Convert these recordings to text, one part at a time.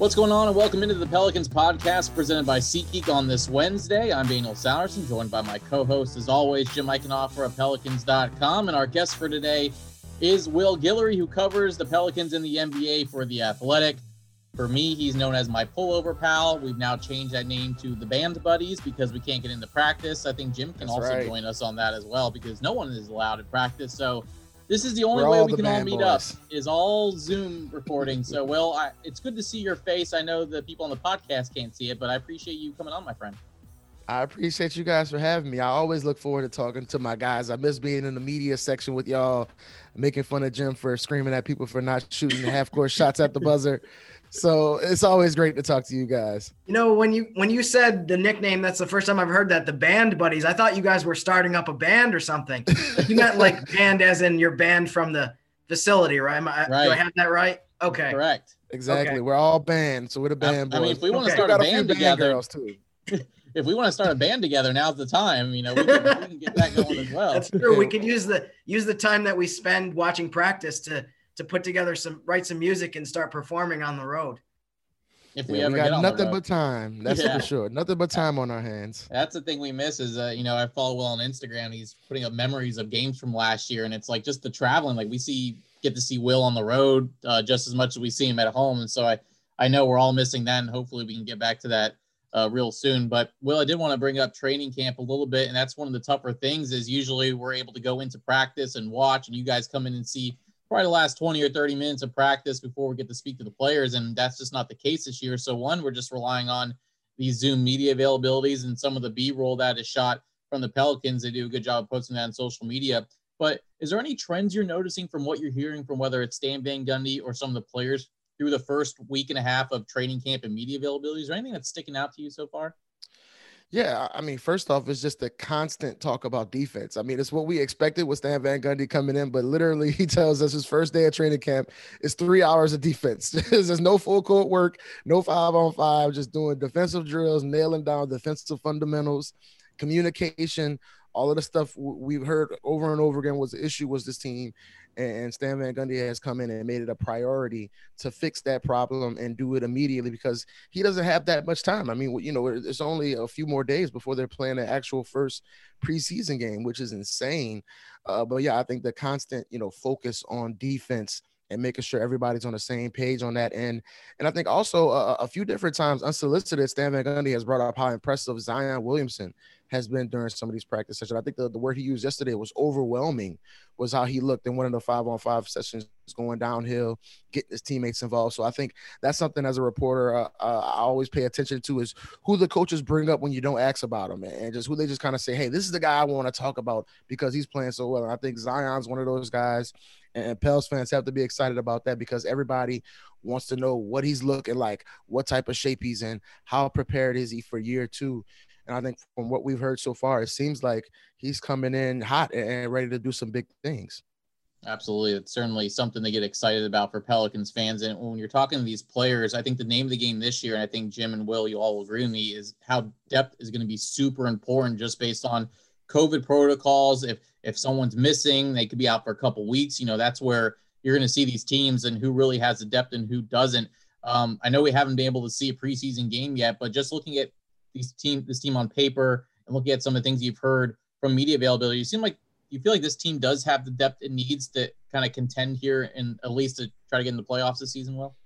What's going on, and welcome into the Pelicans podcast presented by SeatGeek on this Wednesday. I'm Daniel Sallerson, joined by my co host, as always, Jim Eichenhofer of Pelicans.com. And our guest for today is Will Guillory, who covers the Pelicans in the NBA for The Athletic. For me, he's known as my pullover pal. We've now changed that name to the Band Buddies because we can't get into practice. I think Jim can That's also right. join us on that as well because no one is allowed to practice. So this is the only We're way we can all meet boys. up is all Zoom recording. So, Will, I, it's good to see your face. I know the people on the podcast can't see it, but I appreciate you coming on, my friend. I appreciate you guys for having me. I always look forward to talking to my guys. I miss being in the media section with y'all, making fun of Jim for screaming at people for not shooting half court shots at the buzzer. So it's always great to talk to you guys. You know, when you when you said the nickname, that's the first time I've heard that. The band buddies. I thought you guys were starting up a band or something. Like you meant like band as in your band from the facility, right? Am I, Do I have that right? Okay. Correct. Exactly. Okay. We're all band, so we're the band I, I mean, if we want to Okay. start a got a few band band together, girls too. if we want to start a band together, now's the time. You know, we can, we can get that going as well. That's true. We could use the use the time that we spend watching practice to to put together some write some music and start performing on the road. if we Yeah, ever we get got on the nothing road. but time. That's Yeah. for sure. Nothing but time on our hands. That's the thing we miss is, uh, you know, I follow Will on Instagram. He's putting up memories of games from last year, and it's like just the traveling. Like we see, get to see Will on the road uh, just as much as we see him at home, and so I, I know we're all missing that, and hopefully we can get back to that uh, real soon. But Will, I did want to bring up training camp a little bit, and that's one of the tougher things. Is usually we're able to go into practice and watch, and you guys come in and see probably the last 20 or 30 minutes of practice before we get to speak to the players, and that's just not the case this year. So one, we're just relying on these Zoom media availabilities and some of the B-roll that is shot from the Pelicans. They do a good job of posting that on social media. But is there any trends you're noticing from what you're hearing from whether it's Stan Van Gundy or some of the players through the first week and a half of training camp and media availability? Is there anything that's sticking out to you so far? Yeah, I mean, first off, it's just the constant talk about defense. I mean, it's what we expected with Stan Van Gundy coming in, but literally, he tells us his first day at training camp is three hours of defense. There's no full court work, no five on five, just doing defensive drills, nailing down defensive fundamentals, communication, all of the stuff we've heard over and over again was the issue was this team. And Stan Van Gundy has come in and made it a priority to fix that problem and do it immediately because he doesn't have that much time. I mean, you know, it's only a few more days before they're playing the actual first preseason game, which is insane. Uh, but yeah, I think the constant, you know, focus on defense and making sure everybody's on the same page on that end. And I think also uh, a few different times, unsolicited, Stan Van Gundy has brought up how impressive Zion Williamson has been during some of these practice sessions. I think the, the word he used yesterday was overwhelming, was how he looked in one of the five on five sessions going downhill, getting his teammates involved. So I think that's something as a reporter uh, uh, I always pay attention to is who the coaches bring up when you don't ask about them and just who they just kind of say, hey, this is the guy I want to talk about because he's playing so well. And I think Zion's one of those guys, and Pels fans have to be excited about that because everybody wants to know what he's looking like, what type of shape he's in, how prepared is he for year two. And I think from what we've heard so far, it seems like he's coming in hot and ready to do some big things. Absolutely. It's certainly something to get excited about for Pelicans fans. And when you're talking to these players, I think the name of the game this year, and I think Jim and Will, you all agree with me, is how depth is going to be super important just based on COVID protocols. If if someone's missing, they could be out for a couple weeks. You know, that's where you're going to see these teams and who really has the depth and who doesn't. Um, I know we haven't been able to see a preseason game yet, but just looking at these team, this team on paper, and looking at some of the things you've heard from media availability, you seem like you feel like this team does have the depth it needs to kind of contend here and at least to try to get in the playoffs this season. Well,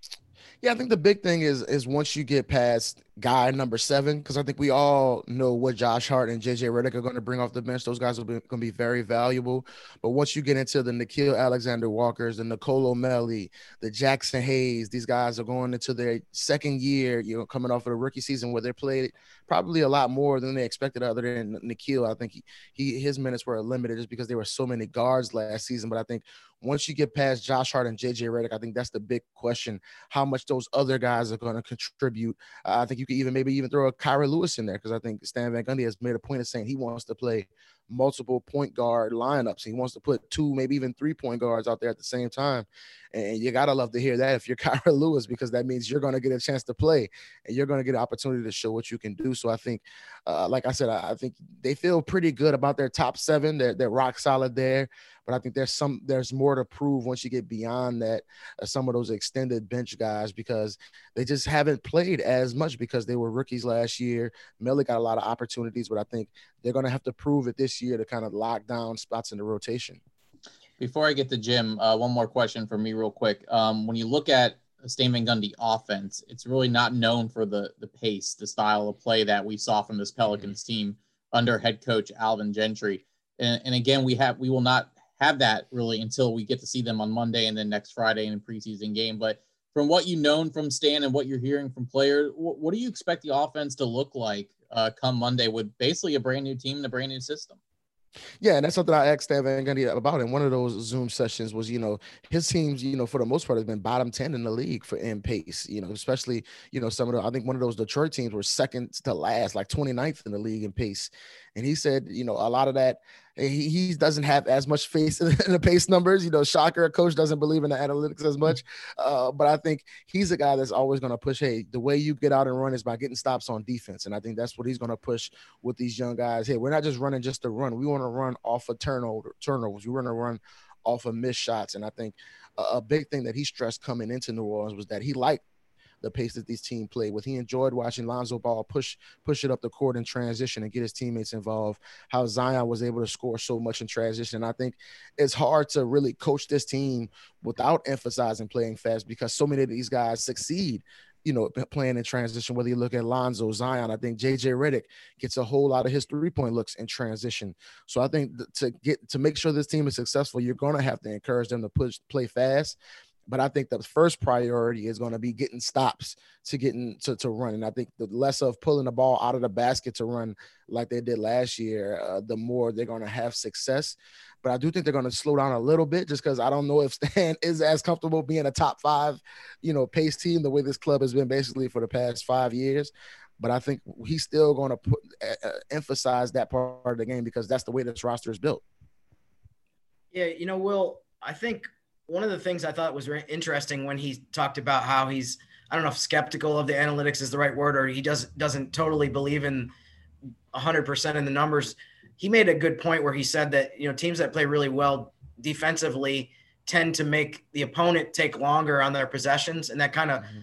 Yeah, I think the big thing is is once you get past guy number seven, because I think we all know what Josh Hart and JJ Redick are going to bring off the bench. Those guys are going to be very valuable. But once you get into the Nickeil Alexander Walkers, the Nicolo Melli, the Jaxson Hayes, these guys are going into their second year, you know, coming off of the rookie season where they played probably a lot more than they expected other than Nickeil. I think he, he his minutes were limited just because there were so many guards last season. But I think once you get past Josh Hart and JJ Redick, I think that's the big question: how much those other guys are going to contribute. Uh, I think you could even maybe even throw a Kira Lewis in there because I think Stan Van Gundy has made a point of saying he wants to play multiple point guard lineups. He wants to put two, maybe even three point guards out there at the same time. And you gotta love to hear that if you're Kira Lewis, because that means you're gonna get a chance to play and you're gonna get an opportunity to show what you can do. So I think, uh, like I said, I, I, think they feel pretty good about their top seven. They're they're rock solid there. But I think there's some there's more to prove once you get beyond that. Uh, some of those extended bench guys because they just haven't played as much because they were rookies last year. Melli got a lot of opportunities, but I think they're going to have to prove it this year to kind of lock down spots in the rotation. Before I get to Jim, uh, one more question for me, real quick. Um, when you look at Stan Van Gundy offense, it's really not known for the the pace, the style of play that we saw from this Pelicans mm-hmm. team under head coach Alvin Gentry. And, and, again, we have we will not have that really until we get to see them on Monday and then next Friday in a preseason game. But from what you've known from Stan and what you're hearing from players, what, what do you expect the offense to look like uh, come Monday with basically a brand new team and a brand new system? Yeah, and that's something I asked Stan Van Gundy about in one of those Zoom sessions was, you know, his teams, you know, for the most part has been bottom 10 in the league for in pace, you know, especially, you know, some of the, I think one of those Detroit teams were second to last, like 29th in the league in pace. And he said, you know, a lot of that he, he doesn't have as much faith in the pace numbers. You know, shocker, coach doesn't believe in the analytics as much. Uh, but I think he's a guy that's always going to push. Hey, the way you get out and run is by getting stops on defense, and I think that's what he's going to push with these young guys. Hey, we're not just running just to run. We want to run off of turnover turnovers. We want to run off of missed shots, and I think a, a big thing that he stressed coming into New Orleans was that he liked the pace that these teams play with. He enjoyed watching Lonzo Ball push push it up the court in transition and get his teammates involved. How Zion was able to score so much in transition. I think it's hard to really coach this team without emphasizing playing fast because so many of these guys succeed you know, playing in transition, whether you look at Lonzo, Zion, I think JJ Redick gets a whole lot of his three point looks in transition. So I think to get to make sure this team is successful, you're going to have to encourage them to push play fast but I think the first priority is going to be getting stops to getting to, to run. And I think the less of pulling the ball out of the basket to run like they did last year, uh, the more they're going to have success. But I do think they're going to slow down a little bit just because I don't know if Stan is as comfortable being a top five, you know, pace team the way this club has been basically for the past five years. But I think he's still going to put uh, emphasize that part of the game because that's the way this roster is built. Yeah, you know, Will, I think one of the things I thought was interesting when he talked about how he's I don't know if skeptical of the analytics is the right word or he does doesn't totally believe in 100% in the numbers. He made a good point where he said that you know teams that play really well defensively tend to make the opponent take longer on their possessions and that kind of mm-hmm.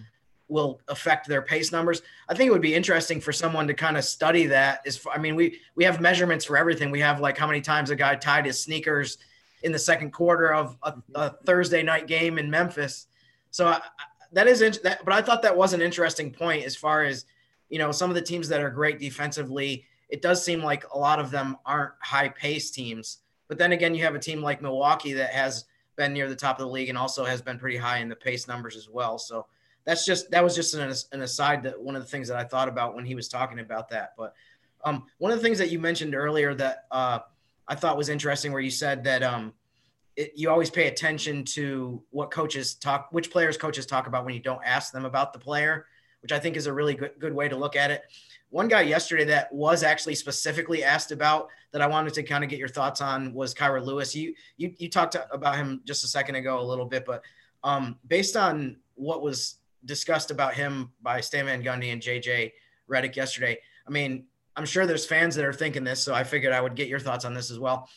will affect their pace numbers. I think it would be interesting for someone to kind of study that is I mean we we have measurements for everything. We have like how many times a guy tied his sneakers in the second quarter of a, a Thursday night game in Memphis. So I, that is, that, but I thought that was an interesting point as far as, you know, some of the teams that are great defensively. It does seem like a lot of them aren't high pace teams. But then again, you have a team like Milwaukee that has been near the top of the league and also has been pretty high in the pace numbers as well. So that's just that was just an, an aside that one of the things that I thought about when he was talking about that. But um, one of the things that you mentioned earlier that uh, I thought was interesting, where you said that um, it, you always pay attention to what coaches talk, which players coaches talk about when you don't ask them about the player, which I think is a really good good way to look at it. One guy yesterday that was actually specifically asked about that I wanted to kind of get your thoughts on was Kira Lewis. You you you talked about him just a second ago a little bit, but um, based on what was discussed about him by Stan Van Gundy and JJ Redick yesterday, I mean, I'm sure there's fans that are thinking this, so I figured I would get your thoughts on this as well.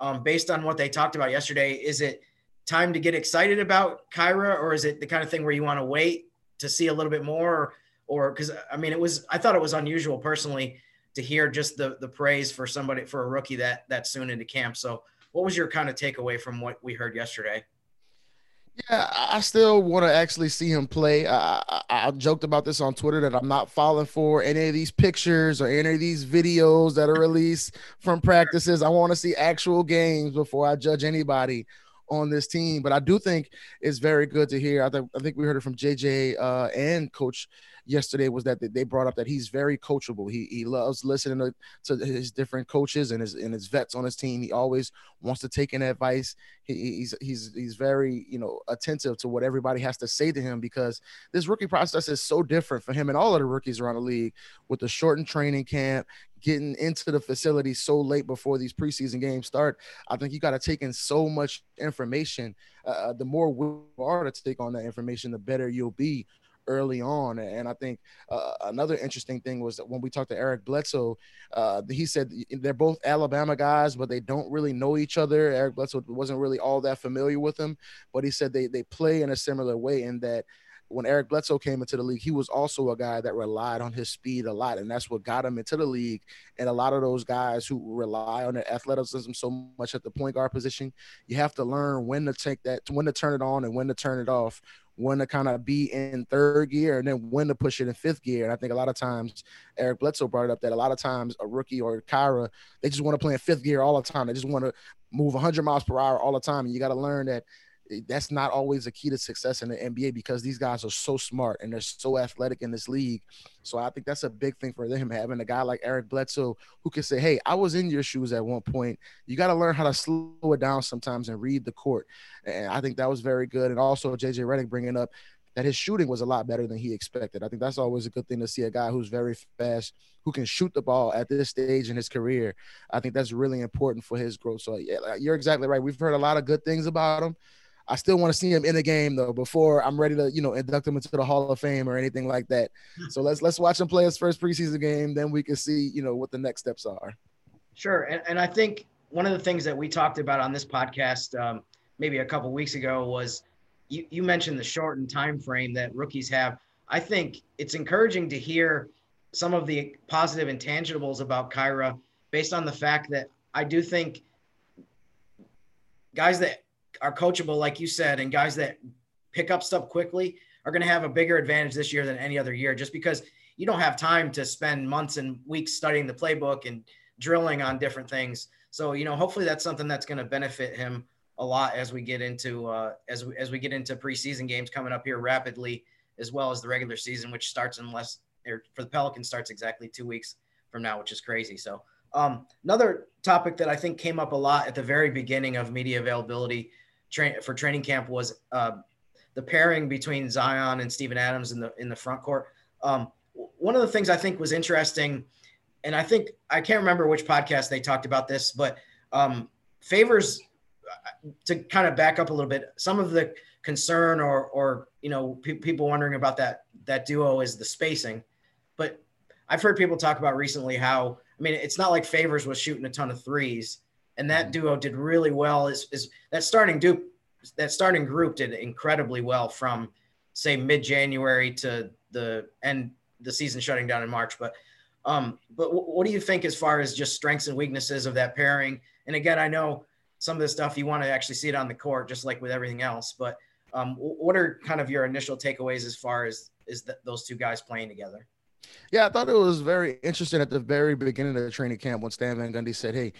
Um, based on what they talked about yesterday, is it time to get excited about Kira, or is it the kind of thing where you want to wait to see a little bit more? Or because I mean, it was I thought it was unusual personally to hear just the the praise for somebody for a rookie that that soon into camp. So, what was your kind of takeaway from what we heard yesterday? Yeah, I still want to actually see him play. I, I, I, joked about this on Twitter that I'm not falling for any of these pictures or any of these videos that are released from practices. I want to see actual games before I judge anybody on this team. But I do think it's very good to hear. I think I think we heard it from JJ uh, and Coach yesterday was that they brought up that he's very coachable. He he loves listening to, to his different coaches and his and his vets on his team. He always wants to take in advice. He, he's he's he's very you know attentive to what everybody has to say to him because this rookie process is so different for him and all of the rookies around the league with the shortened training camp, getting into the facility so late before these preseason games start. I think you got to take in so much information. Uh, the more we are to take on that information, the better you'll be early on. And I think uh, another interesting thing was that when we talked to Eric Bledsoe, uh, he said they're both Alabama guys, but they don't really know each other. Eric Bledsoe wasn't really all that familiar with them, but he said they they play in a similar way in that when Eric Bledsoe came into the league, he was also a guy that relied on his speed a lot, and that's what got him into the league. And a lot of those guys who rely on their athleticism so much at the point guard position, you have to learn when to take that, when to turn it on and when to turn it off, when to kind of be in third gear, and then when to push it in fifth gear. And I think a lot of times, Eric Bledsoe brought it up that a lot of times a rookie or Kira, they just want to play in fifth gear all the time. They just want to move 100 miles per hour all the time, and you got to learn that Eh, that's not always a key to success in the NBA because these guys are so smart and they're so athletic in this league. So I think that's a big thing for them having a guy like Eric Bledsoe who can say, "Hey, I was in your shoes at one point. You got to learn how to slow it down sometimes and read the court." And I think that was very good. And also JJ Redick bringing up that his shooting was a lot better than he expected. I think that's always a good thing to see a guy who's very fast, who can shoot the ball at this stage in his career. I think that's really important for his growth. So yeah, you're exactly right. We've heard a lot of good things about him. I still want to see him in the game though before I'm ready to, you know, induct him into the Hall of Fame or anything like that. So let's let's watch him play his first preseason game, then we can see, you know, what the next steps are. Sure, and, and I think one of the things that we talked about on this podcast um, maybe a couple weeks ago was you, you mentioned the shortened time frame that rookies have. I think it's encouraging to hear some of the positive intangibles about Kira based on the fact that I do think guys that are coachable, like you said, and guys that pick up stuff quickly are going to have a bigger advantage this year than any other year, just because you don't have time to spend months and weeks studying the playbook and drilling on different things. So, you know, hopefully that's something that's going to benefit him a lot as we get into uh, as we, as we get into preseason games coming up here rapidly, as well as the regular season, which starts in less or for the Pelicans starts exactly two weeks from now, which is crazy. So, um, another topic that I think came up a lot at the very beginning of media availability train for training camp was uh, the pairing between Zion and Steven Adams in the in the front court. Um, one of the things I think was interesting, and I think I can't remember which podcast they talked about this, but um, favors uh, to kind of back up a little bit. Some of the concern or or you know pe- people wondering about that that duo is the spacing, but I've heard people talk about recently how I mean it's not like Favors was shooting a ton of threes and that mm-hmm. duo did really well. Is is that starting dupe that starting group did incredibly well from say mid January to the end the season shutting down in March. But um, but w- what do you think as far as just strengths and weaknesses of that pairing? And again, I know some of the stuff you want to actually see it on the court, just like with everything else. But um, what are kind of your initial takeaways as far as is th- those two guys playing together? Yeah, I thought it was very interesting at the very beginning of the training camp when Stan Van Gundy said, "Hey,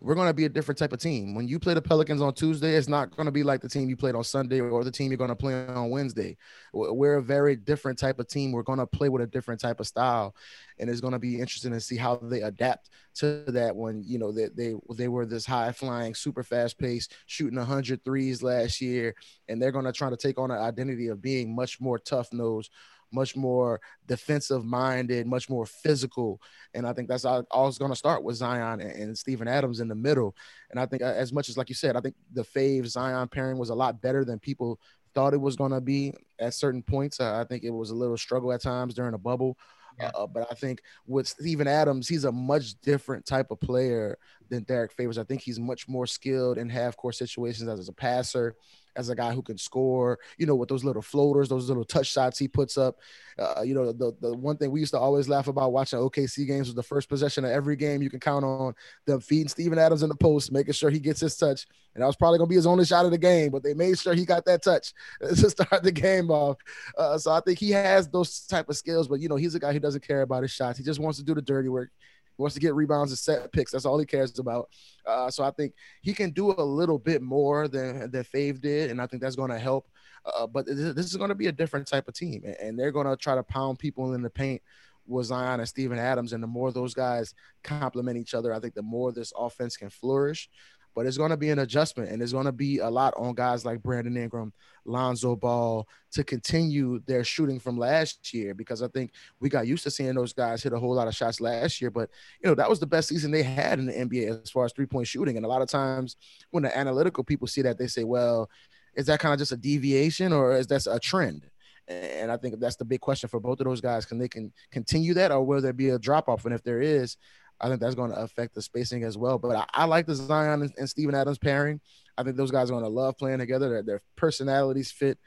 we're going to be a different type of team. When you play the Pelicans on Tuesday, it's not going to be like the team you played on Sunday or the team you're going to play on Wednesday. We're a very different type of team. We're going to play with a different type of style, and it's going to be interesting to see how they adapt to that. When you know they they, they were this high flying, super fast pace, shooting 100 threes last year, and they're going to try to take on an identity of being much more tough nose much more defensive minded, much more physical. And I think that's all, all it's going to start with Zion and, and Steven Adams in the middle. And I think, uh, as much as, like you said, I think the Fave Zion pairing was a lot better than people thought it was going to be at certain points. Uh, I think it was a little struggle at times during the bubble. Yeah. Uh, but I think with Steven Adams, he's a much different type of player than Derrick Favors. I think he's much more skilled in half court situations as a passer as a guy who can score, you know, with those little floaters, those little touch shots he puts up. Uh, you know, the, the one thing we used to always laugh about watching OKC games was the first possession of every game you can count on them feeding Steven Adams in the post, making sure he gets his touch. And that was probably going to be his only shot of the game, but they made sure he got that touch to start the game off. Uh, so I think he has those type of skills, but, you know, he's a guy who doesn't care about his shots. He just wants to do the dirty work. Wants to get rebounds and set picks. That's all he cares about. Uh, so I think he can do a little bit more than than Fave did, and I think that's going to help. Uh, but this is going to be a different type of team, and they're going to try to pound people in the paint with Zion and Steven Adams. And the more those guys complement each other, I think the more this offense can flourish. But it's going to be an adjustment and it's going to be a lot on guys like Brandon Ingram, Lonzo Ball to continue their shooting from last year because I think we got used to seeing those guys hit a whole lot of shots last year. But, you know, that was the best season they had in the NBA as far as three point shooting. And a lot of times when the analytical people see that, they say, well, is that kind of just a deviation or is that a trend? And I think that's the big question for both of those guys. Can they can continue that or will there be a drop off? And if there is, I think that's going to affect the spacing as well. But I, I like the Zion and, Steven Adams pairing. I think those guys are going to love playing together. Their, their, personalities fit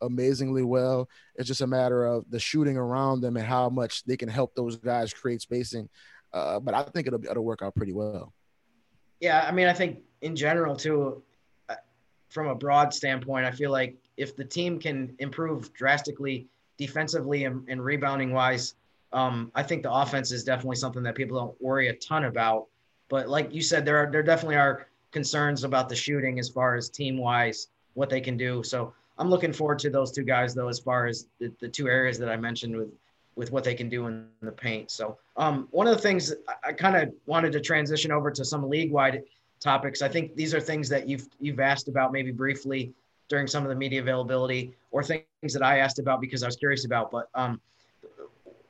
amazingly well. It's just a matter of the shooting around them and how much they can help those guys create spacing. Uh, but I think it'll, it'll work out pretty well. Yeah, I mean, I think in general too, uh, from a broad standpoint, I feel like if the team can improve drastically defensively and, and rebounding wise, um, I think the offense is definitely something that people don't worry a ton about. But like you said, there are there definitely are concerns about the shooting as far as team wise what they can do. So I'm looking forward to those two guys though, as far as the, the two areas that I mentioned with with what they can do in the paint. So um, one of the things I, kind of wanted to transition over to some league wide topics. I think these are things that you've you've asked about maybe briefly during some of the media availability or things that I asked about because I was curious about. But um,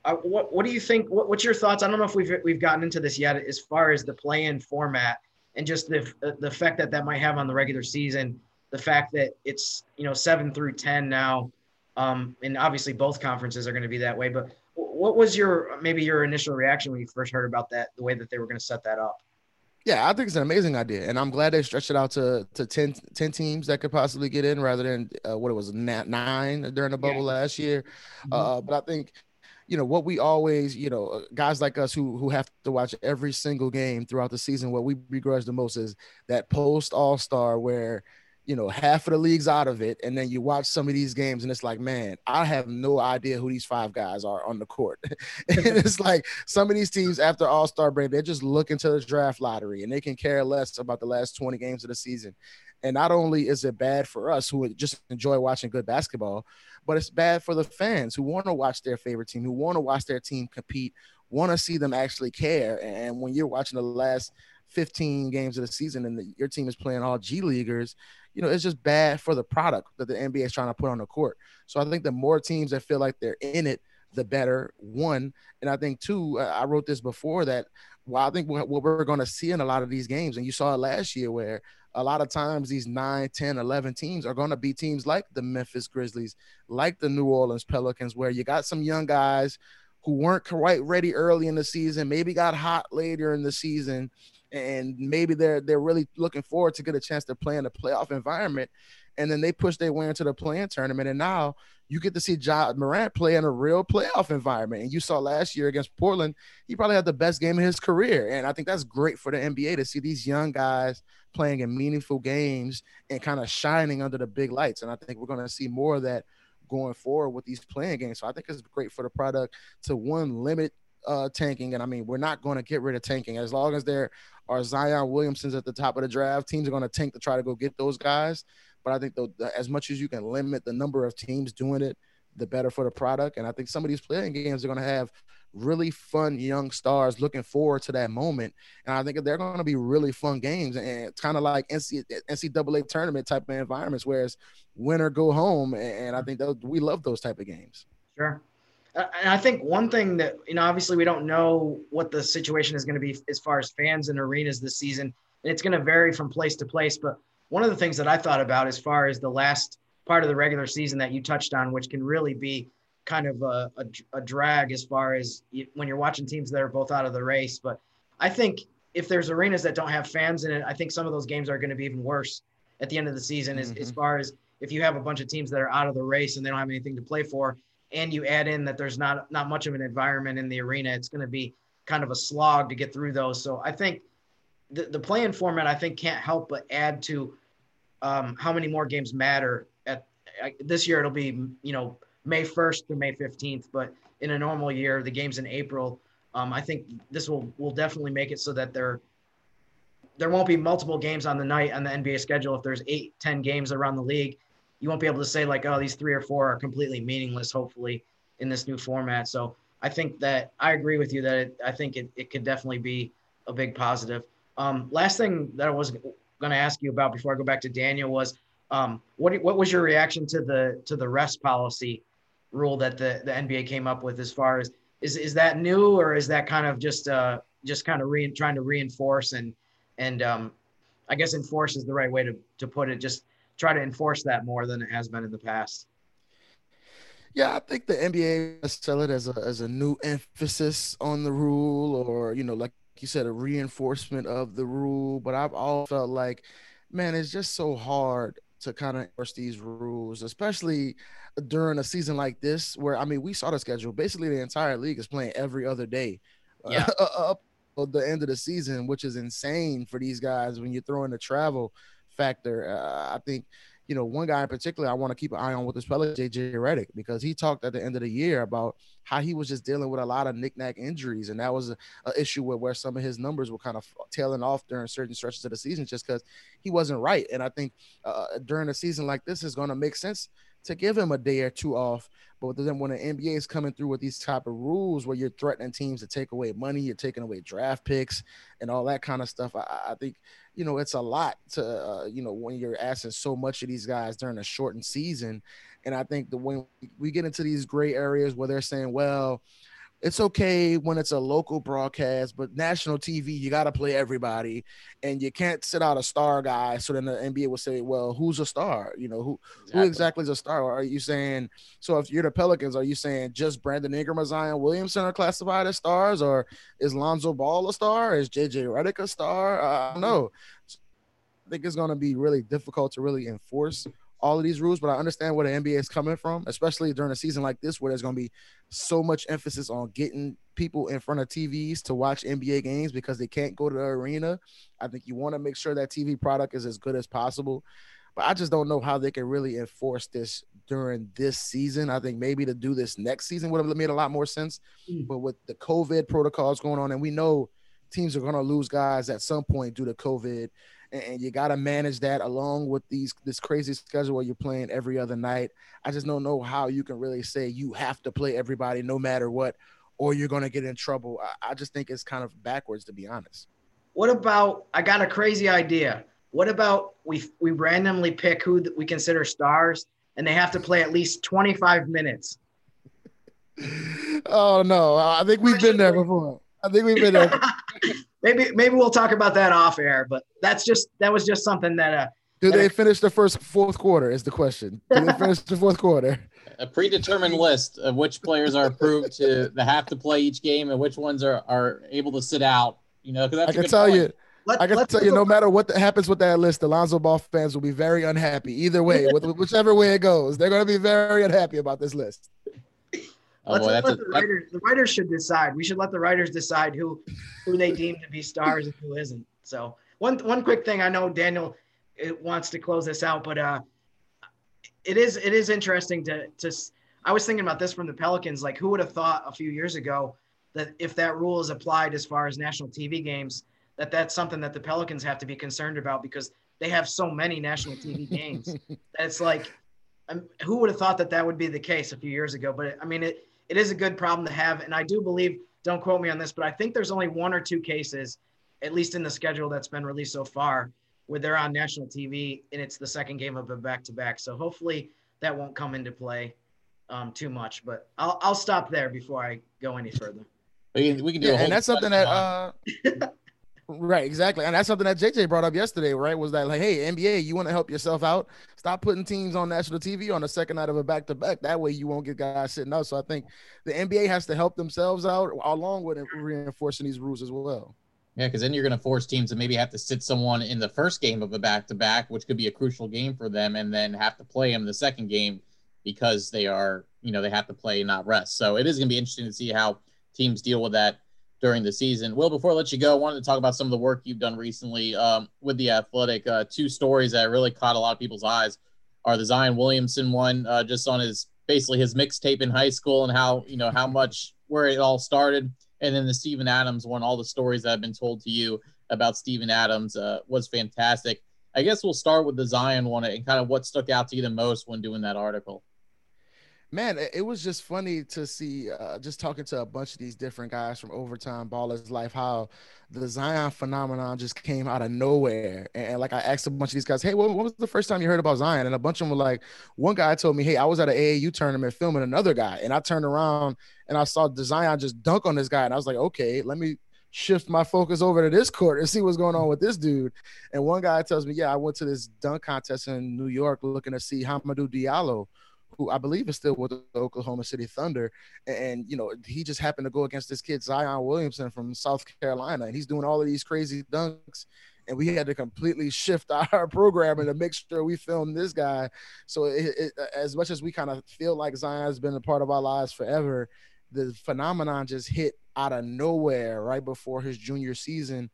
uh, what what do you think? What, what's your thoughts? I don't know if we've we've gotten into this yet, as far as the play-in format and just the the effect that that might have on the regular season. The fact that it's you know seven through ten now, um, and obviously both conferences are going to be that way. But what was your maybe your initial reaction when you first heard about that? The way that they were going to set that up. Yeah, I think it's an amazing idea, and I'm glad they stretched it out to to 10, 10 teams that could possibly get in rather than uh, what it was nine during the bubble yeah. last year. Mm-hmm. Uh, but I think you know what we always you know uh, guys like us who who have to watch every single game throughout the season what we begrudge the most is that post all-star where you know half of the league's out of it and then you watch some of these games and it's like man i have no idea who these five guys are on the court. And it's like some of these teams after all-star break they're just looking to the draft lottery and they can care less about the last 20 games of the season and not only is it bad for us who just enjoy watching good basketball, but it's bad for the fans who want to watch their favorite team, who want to watch their team compete, want to see them actually care. And when you're watching the last 15 games of the season and the, your team is playing all G Leaguers, you know, it's just bad for the product that the NBA is trying to put on the court. So I think the more teams that feel like they're in it, the better. One, and I think two, uh, I wrote this before that. Well, I think what we're going to see in a lot of these games, and you saw it last year where a lot of times these 9 10 11 teams are going to be teams like the memphis grizzlies like the new orleans pelicans where you got some young guys who weren't quite ready early in the season maybe got hot later in the season and maybe they're they're really looking forward to get a chance to play in a playoff environment and then they push their way into the play-in tournament and now you get to see Ja Morant play in a real playoff environment. And you saw last year against Portland, he probably had the best game of his career. And I think that's great for the NBA to see these young guys playing in meaningful games and kind of shining under the big lights. And I think we're going to see more of that going forward with these play-in games. So I think it's great for the product to one limit uh, tanking. And I mean, we're not going to get rid of tanking as long as there are Zion Williamsons at the top of the draft. Teams are going to tank to try to go get those guys. But I think the, the, as much as you can limit the number of teams doing it, the better for the product. And I think some of these play-in games are going to have really fun young stars looking forward to that moment. And I think they're going to be really fun games and kind of like NCAA tournament type of environments, whereas win or go home. And I think we love those type of games. Sure. Uh, and I think one thing that, you know, obviously we don't know what the situation is going to be as far as fans and arenas this season. And it's going to vary from place to place. But one of the things that I thought about as far as the last part of the regular season that you touched on, which can really be kind of a, a, a drag as far as you, when you're watching teams that are both out of the race. But I think if there's arenas that don't have fans in it, I think some of those games are going to be even worse at the end of the season. Mm-hmm. As, as far as if you have a bunch of teams that are out of the race and they don't have anything to play for, and you add in that there's not not much of an environment in the arena, it's going to be kind of a slog to get through those. So I think the, the play-in format I think can't help but add to um, how many more games matter. At this year, it'll be you know May 1st to May 15th, but in a normal year, the games in April. Um, I think this will will definitely make it so that there there won't be multiple games on the night on the NBA schedule. If there's eight, ten games around the league, you won't be able to say like, oh, these three or four are completely meaningless. Hopefully, in this new format. So I think that I agree with you that it, I think it, it could definitely be a big positive. Um, last thing that I was going to ask you about before I go back to Daniel was um, what what was your reaction to the to the rest policy rule that the, the NBA came up with as far as is is that new or is that kind of just uh just kind of re- trying to reinforce and and um, I guess enforce is the right way to to put it. Just try to enforce that more than it has been in the past. Yeah, I think the NBA sell it as a as a new emphasis on the rule, or you know, like you said, a reinforcement of the rule. But I've all felt like, man, it's just so hard to kind of enforce these rules, especially during a season like this, where I mean, we saw the schedule. Basically, the entire league is playing every other day. Yeah. Uh, up the end of the season, which is insane for these guys when you throw in the travel factor. Uh, I think you know, one guy in particular I want to keep an eye on with this fella, JJ Redick, because he talked at the end of the year about how he was just dealing with a lot of knickknack injuries. And that was a, issue where, where some of his numbers were kind of tailing off during certain stretches of the season just because he wasn't right. And I think uh, during a season like this is going to make sense to give him a day or two off. But then when the NBA is coming through with these type of rules where you're threatening teams to take away money, you're taking away draft picks and all that kind of stuff, I, I think you know it's a lot to uh, you know when you're asking so much of these guys during a shortened season. And I think the when we get into these gray areas where they're saying, well, it's okay when it's a local broadcast, but national TV, you got to play everybody, and you can't sit out a star guy. So then the NBA will say, "Well, who's a star? You know, who exactly. who exactly is a star? Are you saying so? If you're the Pelicans, are you saying just Brandon Ingram or Zion Williamson are classified as stars, or is Lonzo Ball a star? Is JJ Redick a star? Uh, I don't know. I think it's going to be really difficult to really enforce all of these rules, but I understand where the NBA is coming from, especially during a season like this where there's going to be so much emphasis on getting people in front of TVs to watch NBA games because they can't go to the arena. I think you want to make sure that TV product is as good as possible. But I just don't know how they can really enforce this during this season. I think maybe to do this next season would have made a lot more sense. Mm. But with the COVID protocols going on, and we know teams are going to lose guys at some point due to COVID and you got to manage that along with these this crazy schedule where you're playing every other night. I just don't know how you can really say you have to play everybody no matter what, or you're going to get in trouble. I, I just think it's kind of backwards to be honest. What about? I got a crazy idea. What about we we randomly pick who we consider stars, and they have to play at least 25 minutes. oh no! I think we've been there before. I think we've been there. maybe maybe we'll talk about that off air. But that's just that was just something that. Uh, Do they finish the first fourth quarter? Is the question. Do they finish the fourth quarter? A predetermined list of which players are approved to, to have to play each game and which ones are, are able to sit out. You know, because I can tell point. you. Let, I can tell you, no matter what the, happens with that list, the Lonzo Ball fans will be very unhappy. Either way, whichever way it goes, they're going to be very unhappy about this list. Oh, Let's boy, let a, the writers. The writers should decide. We should let the writers decide who who they deem to be stars and who isn't. So one one quick thing. I know Daniel wants to close this out, but uh, it is it is interesting to to. I was thinking about this from the Pelicans. Like, who would have thought a few years ago that if that rule is applied as far as national TV games, that that's something that the Pelicans have to be concerned about because they have so many national TV games that it's like, um, who would have thought that that would be the case a few years ago? But I mean, it it is a good problem to have. And I do believe, don't quote me on this, but I think there's only one or two cases, at least in the schedule that's been released so far, where they're on national TV and it's the second game of a back to back. So hopefully that won't come into play um, too much. But I'll, I'll stop there before I go any further. We can, we can do yeah, and that's something that uh, Right, exactly. And that's something that JJ brought up yesterday, right? Was that like, hey, NBA, you want to help yourself out? Stop putting teams on national TV on the second night of a back to back. That way you won't get guys sitting out. So I think the NBA has to help themselves out along with reinforcing these rules as well. Yeah, because then you're going to force teams to maybe have to sit someone in the first game of a back to back, which could be a crucial game for them, and then have to play them the second game because they are, you know, they have to play not rest. So it is going to be interesting to see how teams deal with that during the season. Will, before I let you go, I wanted to talk about some of the work you've done recently um, with the Athletic. Uh, two stories that really caught a lot of people's eyes are the Zion Williamson one, uh, just on his basically his mixtape in high school and how you know how much where it all started, and then the Steven Adams one, all the stories that have been told to you about Steven Adams uh, was fantastic. I guess we'll start with the Zion one and kind of what stuck out to you the most when doing that article. Man, it was just funny to see, uh, just talking to a bunch of these different guys from Overtime Ballislife, how the Zion phenomenon just came out of nowhere. And, like I asked a bunch of these guys, hey, what, what, was the first time you heard about Zion? And a bunch of them were like, one guy told me, hey, I was at an AAU tournament filming another guy, and I turned around and I saw the Zion just dunk on this guy, and I was like, okay, let me shift my focus over to this court and see what's going on with this dude. And one guy tells me, yeah, I went to this dunk contest in New York looking to see Hamidou Diallo who I believe is still with the Oklahoma City Thunder. And, you know, he just happened to go against this kid, Zion Williamson from South Carolina. And he's doing all of these crazy dunks. And we had to completely shift our programming to make sure we film this guy. So, it, it, as much as we kind of feel like Zion has been a part of our lives forever, the phenomenon just hit out of nowhere right before his junior season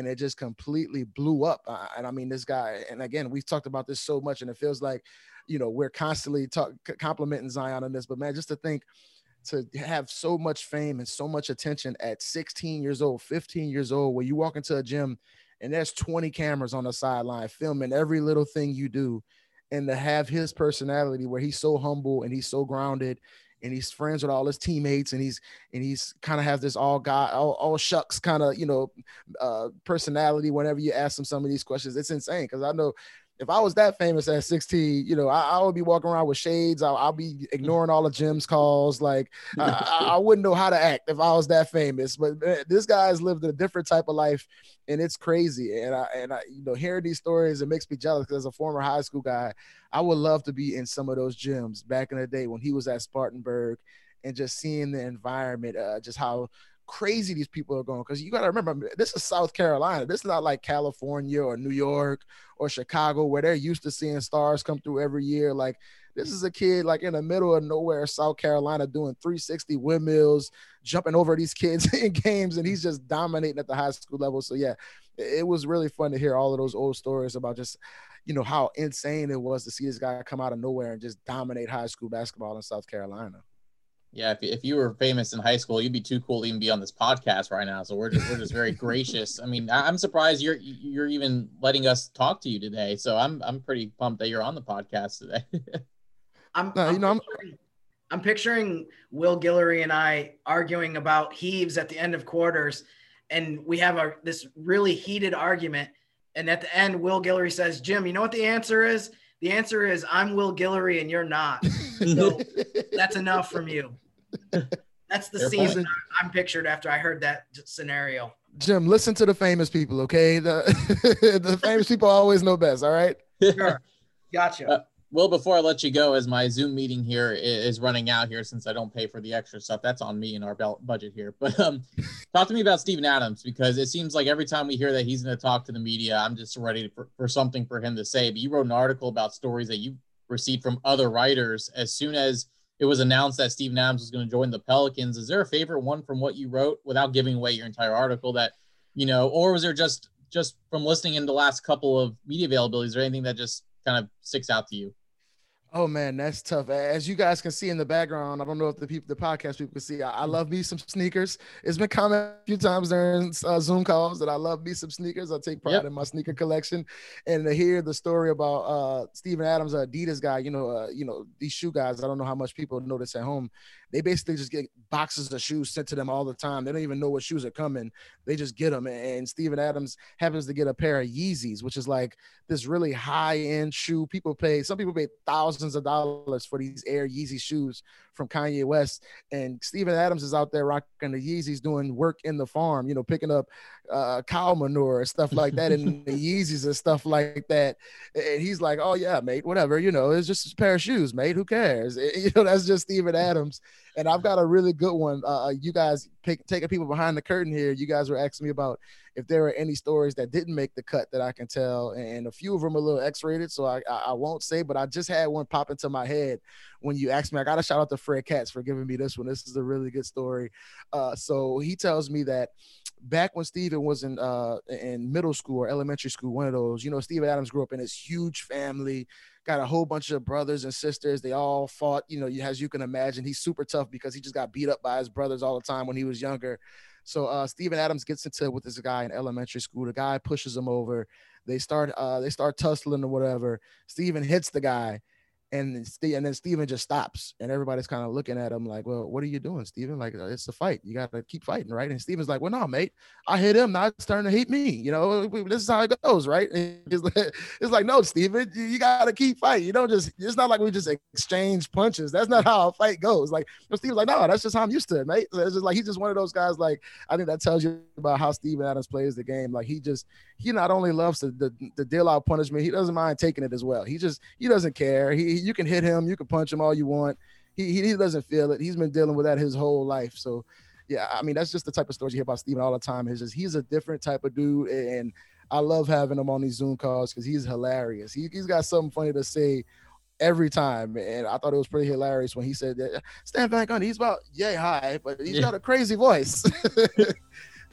and it just completely blew up. Uh, and I mean, this guy, and again, we've talked about this so much, and it feels like you know, we're constantly talk, complimenting Zion on this, but man, just to think to have so much fame and so much attention at 16 years old, 15 years old, where you walk into a gym and there's 20 cameras on the sideline filming every little thing you do, and to have his personality where he's so humble and he's so grounded and he's friends with all his teammates and he's and he's kind of has this all guy all, all shucks kind of you know uh personality whenever you ask him some of these questions. It's insane because i know if I was that famous at 16, you know, I, I would be walking around with shades. I'll, I'll be ignoring all of Jim's calls. Like I, I, wouldn't know how to act if I was that famous. But this guy's lived a different type of life, and it's crazy. And I and I, you know, hearing these stories, it makes me jealous because as a former high school guy, I would love to be in some of those gyms back in the day when he was at Spartanburg, and just seeing the environment, uh, just how crazy these people are going because you got to remember this is South Carolina. This is not like California or New York or Chicago where they're used to seeing stars come through every year. Like this is a kid like in the middle of nowhere, South Carolina, doing 360 windmills, jumping over these kids in games, and he's just dominating at the high school level. So yeah, it was really fun to hear all of those old stories about just you know how insane it was to see this guy come out of nowhere and just dominate high school basketball in South Carolina. Yeah, if, if you were famous in high school, you'd be too cool to even be on this podcast right now. So we're just we're just very gracious. I mean, I'm surprised you're you're even letting us talk to you today. So I'm I'm pretty pumped that you're on the podcast today. I'm, no, you know, I'm, picturing, I'm picturing Will Guillory and I arguing about heaves at the end of quarters, and we have a this really heated argument. And at the end, Will Guillory says, "Jim, you know what the answer is? The answer is I'm Will Guillory and you're not." So that's enough from you. That's the They're season I'm pictured after I heard that scenario. Jim, listen to the famous people, okay? The the famous people always know best. All right. Sure. Gotcha. Uh, well, before I let you go, as my Zoom meeting here is running out here, since I don't pay for the extra stuff, that's on me and our budget here. But um, talk to me about Steven Adams because it seems like every time we hear that he's going to talk to the media, I'm just ready for, for something for him to say. But you wrote an article about stories that you received from other writers as soon as it was announced that Steven Adams was going to join the Pelicans. Is there a favorite one from what you wrote without giving away your entire article that, you know, or was there just just from listening in the last couple of media availabilities or anything that just kind of sticks out to you? Oh man, that's tough. As you guys can see in the background, I don't know if the people, the podcast people can see. I, I love me some sneakers. It's been commented a few times during uh, Zoom calls that I love me some sneakers. I take pride yep. in my sneaker collection, and to hear the story about uh, Steven Adams, Adidas guy, you know, uh, you know these shoe guys. I don't know how much people notice at home. They basically just get boxes of shoes sent to them all the time. They don't even know what shoes are coming. They just get them. And Steven Adams happens to get a pair of Yeezys, which is like this really high end shoe. People pay, some people pay thousands of dollars for these Air Yeezy shoes from Kanye West. And Steven Adams is out there rocking the Yeezys, doing work in the farm, you know, picking up uh, cow manure and stuff like that, and the Yeezys and stuff like that. And he's like, "Oh yeah, mate, whatever. You know, it's just a pair of shoes, mate. Who cares? You know, that's just Steven Adams." And I've got a really good one. Uh, uh, you guys pick, taking people behind the curtain here. You guys were asking me about if there are any stories that didn't make the cut that I can tell, and a few of them are a little X-rated, so I, I, I won't say. But I just had one pop into my head when you asked me. I got to shout out to Fred Katz for giving me this one. This is a really good story. Uh, so he tells me that back when Steven was in uh, in middle school or elementary school, one of those, you know, Steven Adams grew up in this huge family got a whole bunch of brothers and sisters. They all fought, you know, as you can imagine. He's super tough because he just got beat up by his brothers all the time when he was younger. So uh, Steven Adams gets into it with this guy in elementary school. The guy pushes him over. They start uh, they start tussling or whatever. Steven hits the guy, and and then Steven just stops, and everybody's kind of looking at him like, "Well, what are you doing, Steven? Like, uh, it's a fight. You got to keep fighting, right?" And Steven's like, "Well, no, mate, I hit him. Now it's starting to hit me. You know, this is how it goes, right?" it's like, it's like, "No, Steven, you, got to keep fighting. You don't just. It's not like we just exchange punches. That's not how a fight goes." Like, Steven's like, "No, that's just how I'm used to it, mate." So it's just like he's just one of those guys. Like, I think that tells you about how Steven Adams plays the game. Like, he just he not only loves to, to deal out punishment, he doesn't mind taking it as well. He just he doesn't care. He you can hit him, you can punch him all you want. He, he, doesn't feel it. He's been dealing with that his whole life. So yeah, I mean that's just the type of stories you hear about Steven all the time. He's just he's a different type of dude, and I love having him on these Zoom calls because he's hilarious. He, he's got something funny to say every time. And I thought it was pretty hilarious when he said that Stan Van Gundy, he's about yay high, but he's yeah. got a crazy voice.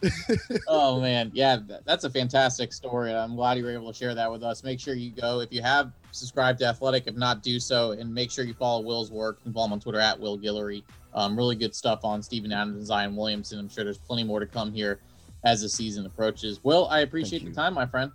oh man, yeah, that's a fantastic story. I'm glad you were able to share that with us. Make sure you go if you have subscribed to Athletic, if not, do so, and make sure you follow Will's work. You can follow him on Twitter at Will Guillory. Um, really good stuff on Steven Adams and Zion Williamson. I'm sure there's plenty more to come here as the season approaches. Will, I appreciate the time, my friend.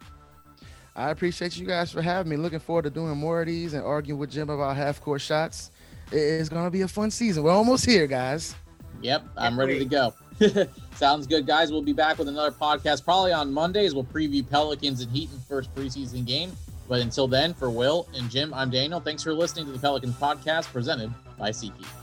I appreciate you guys for having me. Looking forward to doing more of these and arguing with Jim about half court shots. It's going to be a fun season. We're almost here, guys. Yep, I'm ready to go. Sounds good, guys. We'll be back with another podcast probably on Mondays. We'll preview Pelicans and Heat in first preseason game. But until then, for Will and Jim, I'm Daniel. Thanks for listening to the Pelicans podcast presented by SeatGeek.